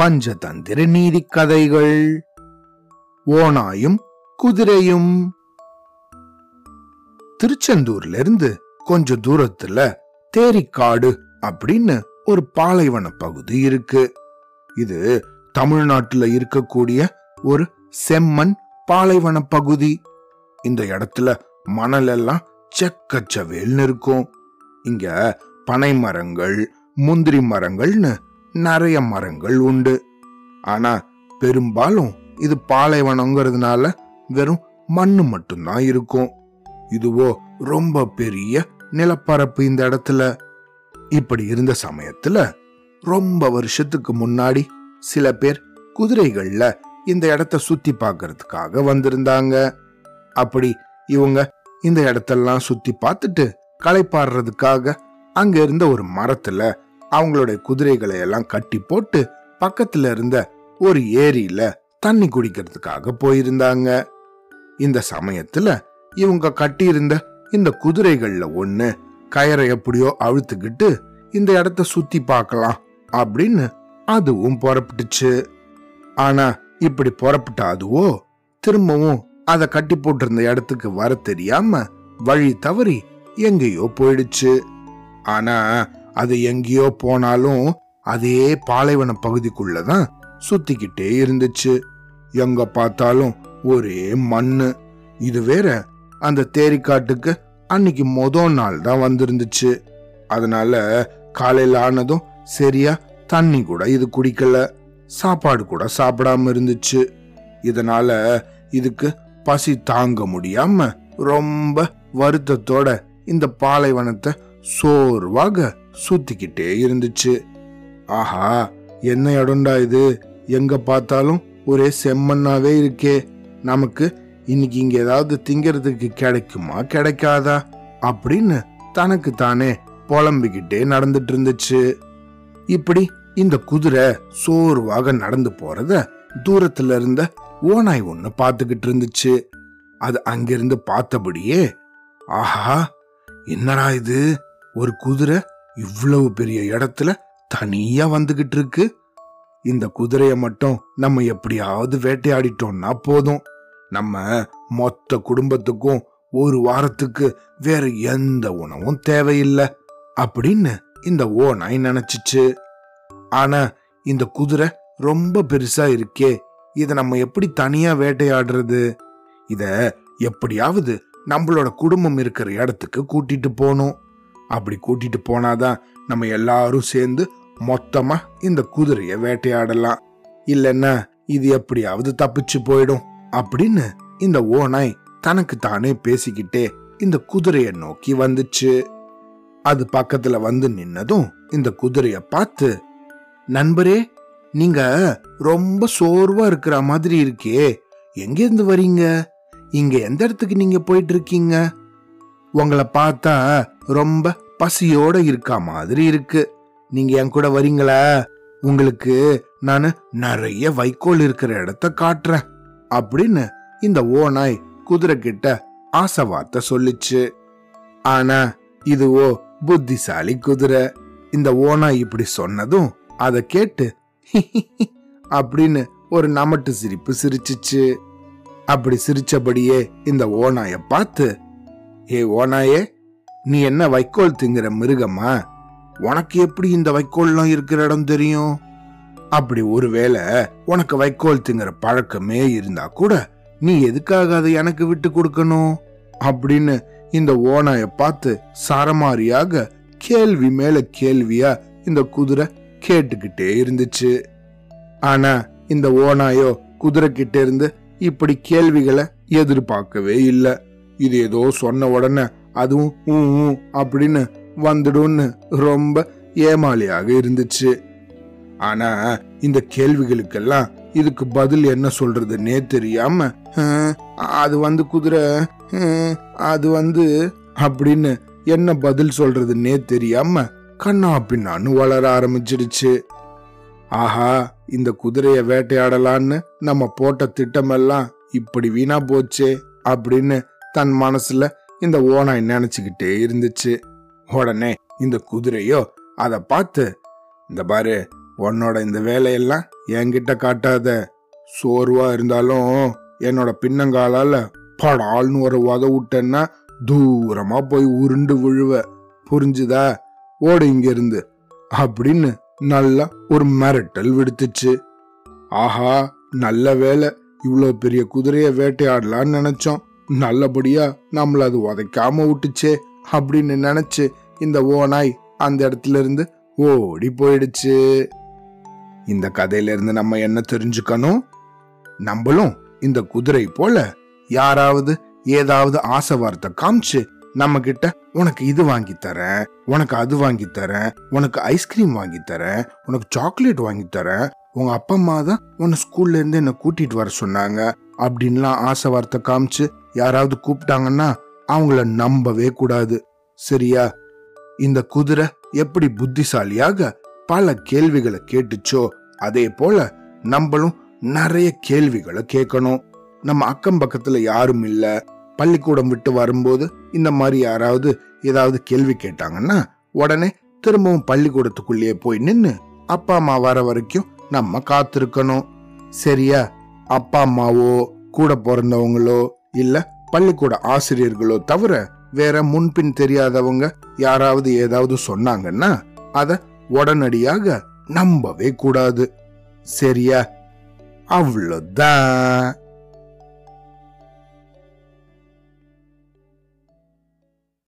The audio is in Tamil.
பஞ்சதந்திர நீதி கதைகள். ஓனாயும் குதிரையும். திருச்செந்தூர்ல இருந்து கொஞ்ச தூரத்துல தேரிக்காடு அப்படின்னு ஒரு பாலைவன பகுதி இருக்கு. இது தமிழ்நாட்டுல இருக்கக்கூடிய ஒரு செம்மண் பாலைவன பகுதி. இந்த இடத்துல மணல் எல்லாம் செக்கச்சவேல்னு இருக்கும். இங்க பனை மரங்கள் முந்திரி மரங்கள்னு நிறைய மரங்கள் உண்டு. ஆனா பெரும்பாலும் இது பாலைவனங்கிறதுனால வெறும் மண்ணு மட்டும்தான் இருக்கும். இதுவோ ரொம்ப பெரிய நிலப்பரப்பு இந்த இடத்துல. இப்படி இருந்த சமயத்துல ரொம்ப வருஷத்துக்கு முன்னாடி சில பேர் குதிரைகள்ல இந்த இடத்த சுத்தி பார்க்கறதுக்காக வந்திருந்தாங்க. அப்படி இவங்க இந்த இடத்தெல்லாம் சுத்தி பார்த்துட்டு களைப்பாடுறதுக்காக அங்க இருந்த ஒரு மரத்துல அவங்களுடைய குதிரைகளை எல்லாம் கட்டி போட்டு பக்கத்துல இருந்த ஒரு ஏரியில தண்ணி குடிக்கிறதுக்காக போயிருந்தாங்க. இந்த சமயத்துல இவங்க கட்டியிருந்த இந்த குதிரைகள்ல ஒண்ணு கயரை எப்படியோ அழுத்துக்கிட்டு இந்த இடத்த சுத்தி பார்க்கலாம் அப்படின்னு அதுவும் புறப்பட்டுச்சு. ஆனா இப்படி புறப்பட்ட அதுவோ திரும்பவும் அதை கட்டி போட்டிருந்த இடத்துக்கு வர தெரியாம வழி தவறி எங்கேயோ போயிடுச்சு. ஆனா அது எங்கேயோ போனாலும் அதே பாலைவன பகுதிக்குள்ளதான் சுத்திக்கிட்டே இருந்துச்சு. எங்க பார்த்தாலும் ஒரே மண்ணு. இது வேற அந்த தேரிக்காட்டுக்கு அன்னைக்கு மொத நாள் தான் வந்திருந்துச்சு. அதனால காலையில ஆனதும் சரியா தண்ணி கூட இது குடிக்கல. சாப்பாடு கூட சாப்பிடாம இருந்துச்சு. இதனால இதுக்கு பசி தாங்க முடியாம ரொம்ப வருத்தத்தோட இந்த பாலைவனத்தை சோர்வாக சுத்திக்கிட்டே இருந்துச்சு. ஆஹா என்ன இடம்டா இது? எங்க பார்த்தாலும் ஒரே செம்மண்ணாவே இருக்கே. நமக்கு இன்னைக்கு இங்க ஏதாவது திங்கிறதுக்கு கிடைக்குமா கிடைக்காதா? அப்படின்னு தனக்கு தானே புலம்பிக்கிட்டே நடந்துட்டு இருந்துச்சு. இப்படி இந்த குதிரை சோர்வாக நடந்து போறத தூரத்துல இருந்த ஓனாய் ஒண்ணு பார்த்துக்கிட்டு இருந்துச்சு. அது அங்கிருந்து பார்த்தபடியே ஆஹா என்னடா இது? ஒரு குதிரை இவ்வளவு பெரிய இடத்துல தனியா வந்துகிட்டு இருக்கு இந்த குதிரைய மட்டும் நம்ம எப்படியாவது வேட்டையாடிட்டோம்னா போதும். நம்ம மொத்த குடும்பத்துக்கும் ஒரு வாரத்துக்கு வேற எந்த உணவும் தேவையில்லை அப்படின்னு இந்த ஓனாய் நினைச்சிச்சு. ஆனா இந்த குதிரை ரொம்ப பெருசா இருக்கே இத நம்ம எப்படி தனியா வேட்டையாடுறது? இத எப்படியாவது நம்மளோட குடும்பம் இருக்கிற இடத்துக்கு கூட்டிட்டு போகணும். அப்படி கூட்டிட்டு போனாதான் நம்ம எல்லாரும் சேர்ந்து மொத்தமா இந்த குதிரைய வேட்டையாடலாம். இல்லைன்னா இது எப்படியாவது தப்பிச்சு போயிடும். அப்படின்னு இந்த ஓனாய் தனக்கு தானே பேசிக்கிட்டே இந்த குதிரைய நோக்கி வந்துச்சு. அது பக்கத்துல வந்து நின்னதும் இந்த குதிரைய பார்த்து நண்பரே நீங்க ரொம்ப சோர்வா இருக்கிற மாதிரி இருக்கே. எங்கேருந்து வரீங்க? இங்க எந்த இடத்துக்கு நீங்க போயிட்டு இருக்கீங்க? உங்களை பார்த்தா ரொம்ப பசியோட இருக்கா மாதிரி இருக்கு. நீங்க என் கூட வரீங்களா? உங்களுக்கு நான் நிறைய வைக்கோல் இருக்கிற இடத்த காட்டுறேன். அப்படின்னு இந்த ஓனாய் குதிரை கிட்ட ஆசை வார்த்தை சொல்லிச்சு. ஆனா இதுவோ புத்திசாலி குதிரை. இந்த ஓனாய் இப்படி சொன்னதும் அதை கேட்டு அப்படின்னு ஒரு நமட்டு சிரிப்பு சிரிச்சுச்சு. அப்படி சிரிச்சபடியே இந்த ஓனாய பார்த்து ஏ ஓனாயே நீ என்ன வைக்கோல் திங்கிற மிருகமா? உனக்கு எப்படி இந்த வைக்கோல்லாம் இருக்கிற இடம் தெரியும்? அப்படி ஒருவேளை உனக்கு வைக்கோல் திங்கிற பழக்கமே இருந்தா கூட நீ எதுக்காக அதை எனக்கு விட்டு கொடுக்கணும்? அப்படின்னு இந்த ஓனாய பார்த்து சரமாரியாக கேள்வி மேல கேள்வியா இந்த குதிரை கேட்டுக்கிட்டே இருந்துச்சு. ஆனா இந்த ஓனாயோ குதிரை கிட்ட இருந்து இப்படி கேள்விகளை எதிர்பார்க்கவே இல்லை. இது ஏதோ சொன்ன உடனே அதுவும் ஊ அப்படின்னு வந்துடும்னு ரொம்ப ஏமாளியாக இருந்துச்சு. ஆனா இந்த கேள்விகளுக்கெல்லாம் இதுக்கு பதில் என்ன சொல்றதுன்னே தெரியாம அது வந்து குதிரை அது வந்து அப்படின்னு என்ன பதில் சொல்றதுன்னே தெரியாம கண்ணா பின்னான்னு வளர ஆரம்பிச்சிடுச்சு. ஆஹா இந்த குதிரைய வேட்டையாடலான்னு நம்ம போட்ட திட்டமெல்லாம் இப்படி வீணா போச்சே அப்படின்னு தன் மனசுல இந்த ஓனாய் நினைச்சுக்கிட்டே இருந்துச்சு. உடனே இந்த குதிரையோ அதை பார்த்து இந்த பாரு உன்னோட இந்த வேலையெல்லாம் என்கிட்ட காட்டாத. சோர்வா இருந்தாலும் என்னோட பின்னங்காலால படால்னு ஒரு உத விட்டேன்னா தூரமா போய் உருண்டு விழுவ. புரிஞ்சுதா? ஓடு இங்கிருந்து. அப்படின்னு நல்லா ஒரு மிரட்டல் விடுத்துச்சு. ஆஹா நல்ல வேலை இவ்வளோ பெரிய குதிரையை வேட்டையாடலான்னு நினைச்சோம். நல்லபடியா நம்மள அது உதைக்காம விட்டுச்சே அப்படின்னு நினைச்சு இந்த ஓநாய் அந்த இடத்துல இருந்து ஓடி போயிடுச்சு. இந்த கதையில இருந்து நம்ம என்ன தெரிஞ்சுக்கணும்? நம்மளும் இந்த குதிரை போல யாராவது ஏதாவது ஆசை வார்த்தை காமிச்சு நம்ம கிட்ட உனக்கு இது வாங்கி தரேன் உனக்கு அது வாங்கி தரேன் உனக்கு ஐஸ்கிரீம் வாங்கி தரேன் உனக்கு சாக்லேட் வாங்கி தரேன் உங்க அப்பா அம்மா தான் உன்னை ஸ்கூல்ல இருந்து என்ன கூட்டிட்டு வர சொன்னாங்க அப்படின்லாம் ஆசை வார்த்தை காமிச்சு யாராவது கூப்பிட்டாங்கன்னா அவங்கள நம்பவே கூடாது. சரியா? இந்த குதிரை எப்படி புத்திசாலியாக பல கேள்விகளை கேட்டுச்சோ அதே போல நம்மளும் நிறைய கேள்விகளை கேட்கணும். நம்ம அக்கம் பக்கத்துல யாரும் இல்ல. பள்ளிக்கூடம் விட்டு வரும்போது இந்த மாதிரி யாராவது ஏதாவது கேள்வி கேட்டாங்கன்னா உடனே திரும்பவும் பள்ளிக்கூடத்துக்குள்ளேயே போய் நின்று அப்பா அம்மா வர வரைக்கும் நம்ம காத்திருக்கணும். சரியா? அப்பா அம்மாவோ கூட பிறந்தவங்களோ இல்ல பள்ளிக்கூட ஆசிரியர்களோ தவிர வேற முன்பின் தெரியாதவங்க யாராவது ஏதாவது சொன்னாங்கன்னா அத உடனடியாக நம்பவே கூடாது. சரியா? அவ்வளோதான்.